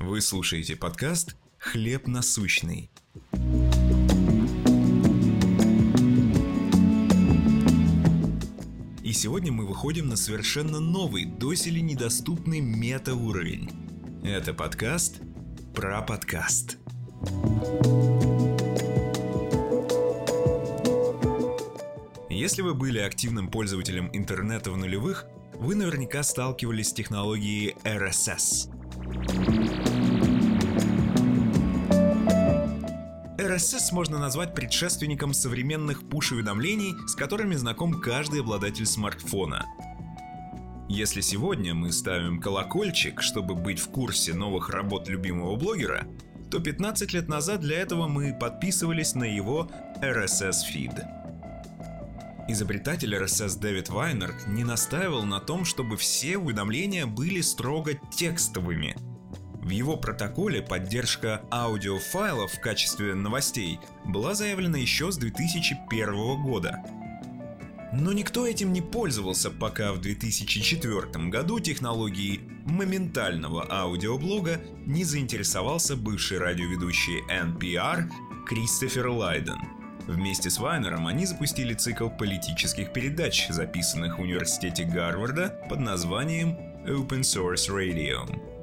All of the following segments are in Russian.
Вы слушаете подкаст «Хлеб насущный». И сегодня мы выходим на совершенно новый, доселе недоступный мета-уровень. Это подкаст про подкаст. Если вы были активным пользователем интернета в нулевых, вы наверняка сталкивались с технологией RSS. RSS можно назвать предшественником современных пуш-уведомлений, с которыми знаком каждый обладатель смартфона. Если сегодня мы ставим колокольчик, чтобы быть в курсе новых работ любимого блогера, то 15 лет назад для этого мы подписывались на его RSS-фид. Изобретатель RSS Дэвид Вайнер не настаивал на том, чтобы все уведомления были строго текстовыми. В его протоколе поддержка аудиофайлов в качестве новостей была заявлена еще с 2001 года. Но никто этим не пользовался, пока в 2004 году технологией моментального аудиоблога не заинтересовался бывший радиоведущий NPR Кристофер Лайден – Вместе с Вайнером они запустили цикл политических передач, записанных в университете Гарварда под названием Open Source Radio.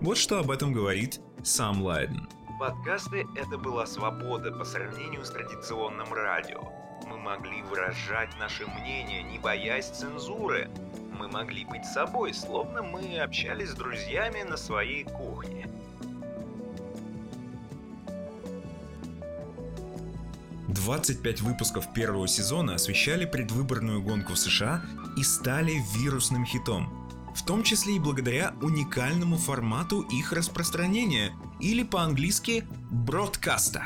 Вот что об этом говорит сам Лайден. Подкасты — это была свобода по сравнению с традиционным радио. Мы могли выражать наше мнение, не боясь цензуры. Мы могли быть собой, словно мы общались с друзьями на своей кухне. 25 выпусков первого сезона освещали предвыборную гонку в США и стали вирусным хитом. В том числе и благодаря уникальному формату их распространения, или по-английски бродкаста.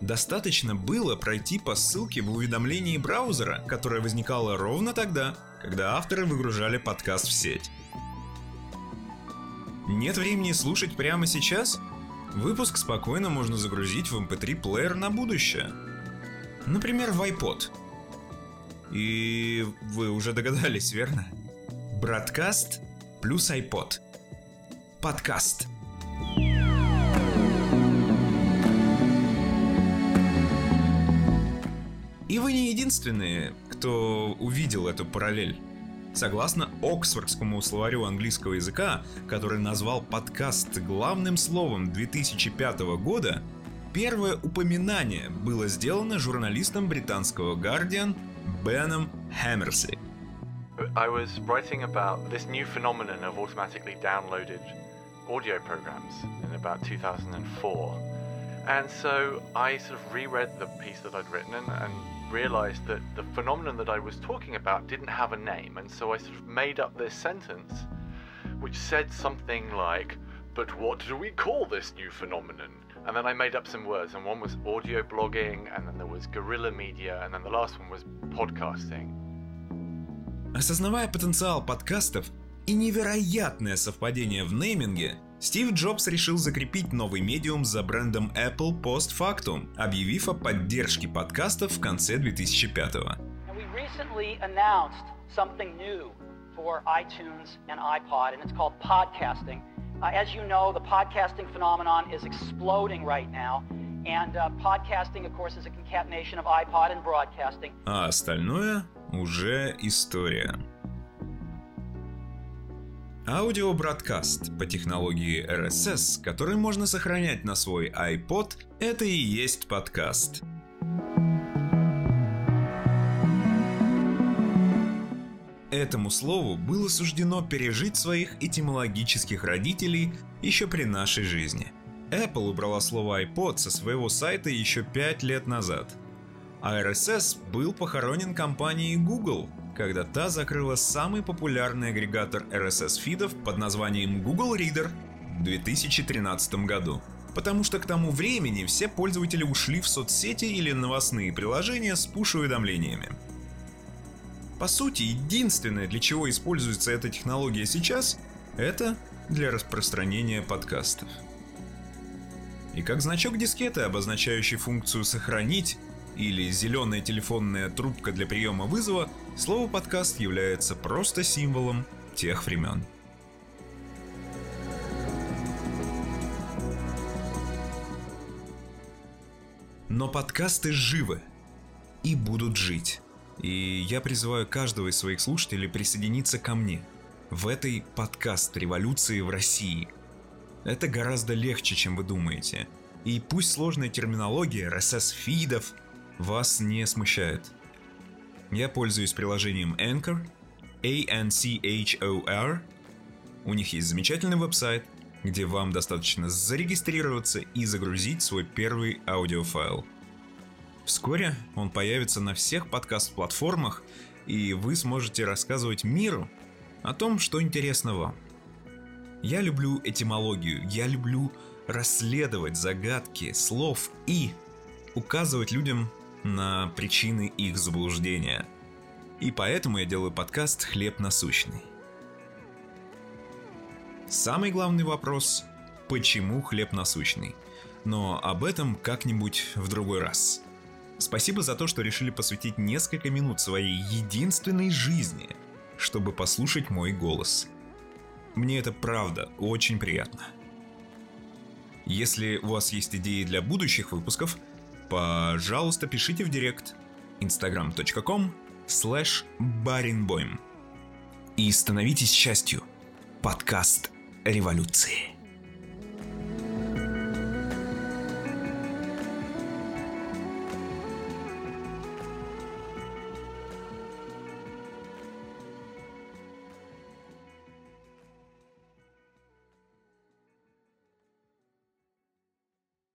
Достаточно было пройти по ссылке в уведомлении браузера, которая возникала ровно тогда, когда авторы выгружали подкаст в сеть. Нет времени слушать прямо сейчас? Выпуск спокойно можно загрузить в MP3-плеер эм на будущее. Например, в iPod. И вы уже догадались, верно? Браткаст плюс iPod. Подкаст. И вы не единственные, кто увидел эту параллель. Согласно Оксфордскому словарю английского языка, который назвал подкаст главным словом 2005 года, первое упоминание было сделано журналистом британского Guardian Беном Хэмерси. I was writing about this new phenomenon of automatically downloaded audio programs in about 2004. And so I sort of reread the piece that I'd written and, and realized that the phenomenon that I was talking about didn't have a name, and so I sort of made up this sentence which said something like, But what do we call this new phenomenon? And then I made up some words, and one was audio blogging, and then there was guerrilla media, and then the last one was podcasting. Осознавая потенциал подкастов и невероятное совпадение в нейминге, Стив Джобс решил закрепить новый медиум за брендом Apple постфактум, объявив о поддержке подкастов в конце 2005-го. for iTunes and iPod, and it's called podcasting. Uh, as you know, the podcasting phenomenon is exploding right now. And uh, podcasting, of course, is a concatenation of iPod and broadcasting. А остальное уже история. Аудиобродкаст по технологии RSS, который можно сохранять на свой iPod, это и есть подкаст. Этому слову было суждено пережить своих этимологических родителей еще при нашей жизни. Apple убрала слово iPod со своего сайта еще пять лет назад. RSS был похоронен компанией Google, когда та закрыла самый популярный агрегатор RSS-фидов под названием Google Reader в 2013 году. Потому что к тому времени все пользователи ушли в соцсети или новостные приложения с пуш-уведомлениями. По сути, единственное, для чего используется эта технология сейчас, это для распространения подкастов. И как значок дискеты, обозначающий функцию «сохранить», или зеленая телефонная трубка для приема вызова, Слово «подкаст» является просто символом тех времен. Но подкасты живы и будут жить. И я призываю каждого из своих слушателей присоединиться ко мне в этой подкаст-революции в России. Это гораздо легче, чем вы думаете. И пусть сложная терминология RSS-фидов вас не смущает. Я пользуюсь приложением Anchor, A-N-C-H-O-R. У них есть замечательный веб-сайт, где вам достаточно зарегистрироваться и загрузить свой первый аудиофайл – Вскоре он появится на всех подкаст-платформах, и вы сможете рассказывать миру о том, что интересно вам. Я люблю этимологию, я люблю расследовать загадки слов и указывать людям на причины их заблуждения. И поэтому я делаю подкаст «Хлеб насущный». Самый главный вопрос – почему хлеб насущный? Но об этом как-нибудь в другой раз – Спасибо за то, что решили посвятить несколько минут своей единственной жизни, чтобы послушать мой голос. Мне это правда очень приятно. Если у вас есть идеи для будущих выпусков, пожалуйста, пишите в директ instagram.com slash barinboim и становитесь частью подкаст революции.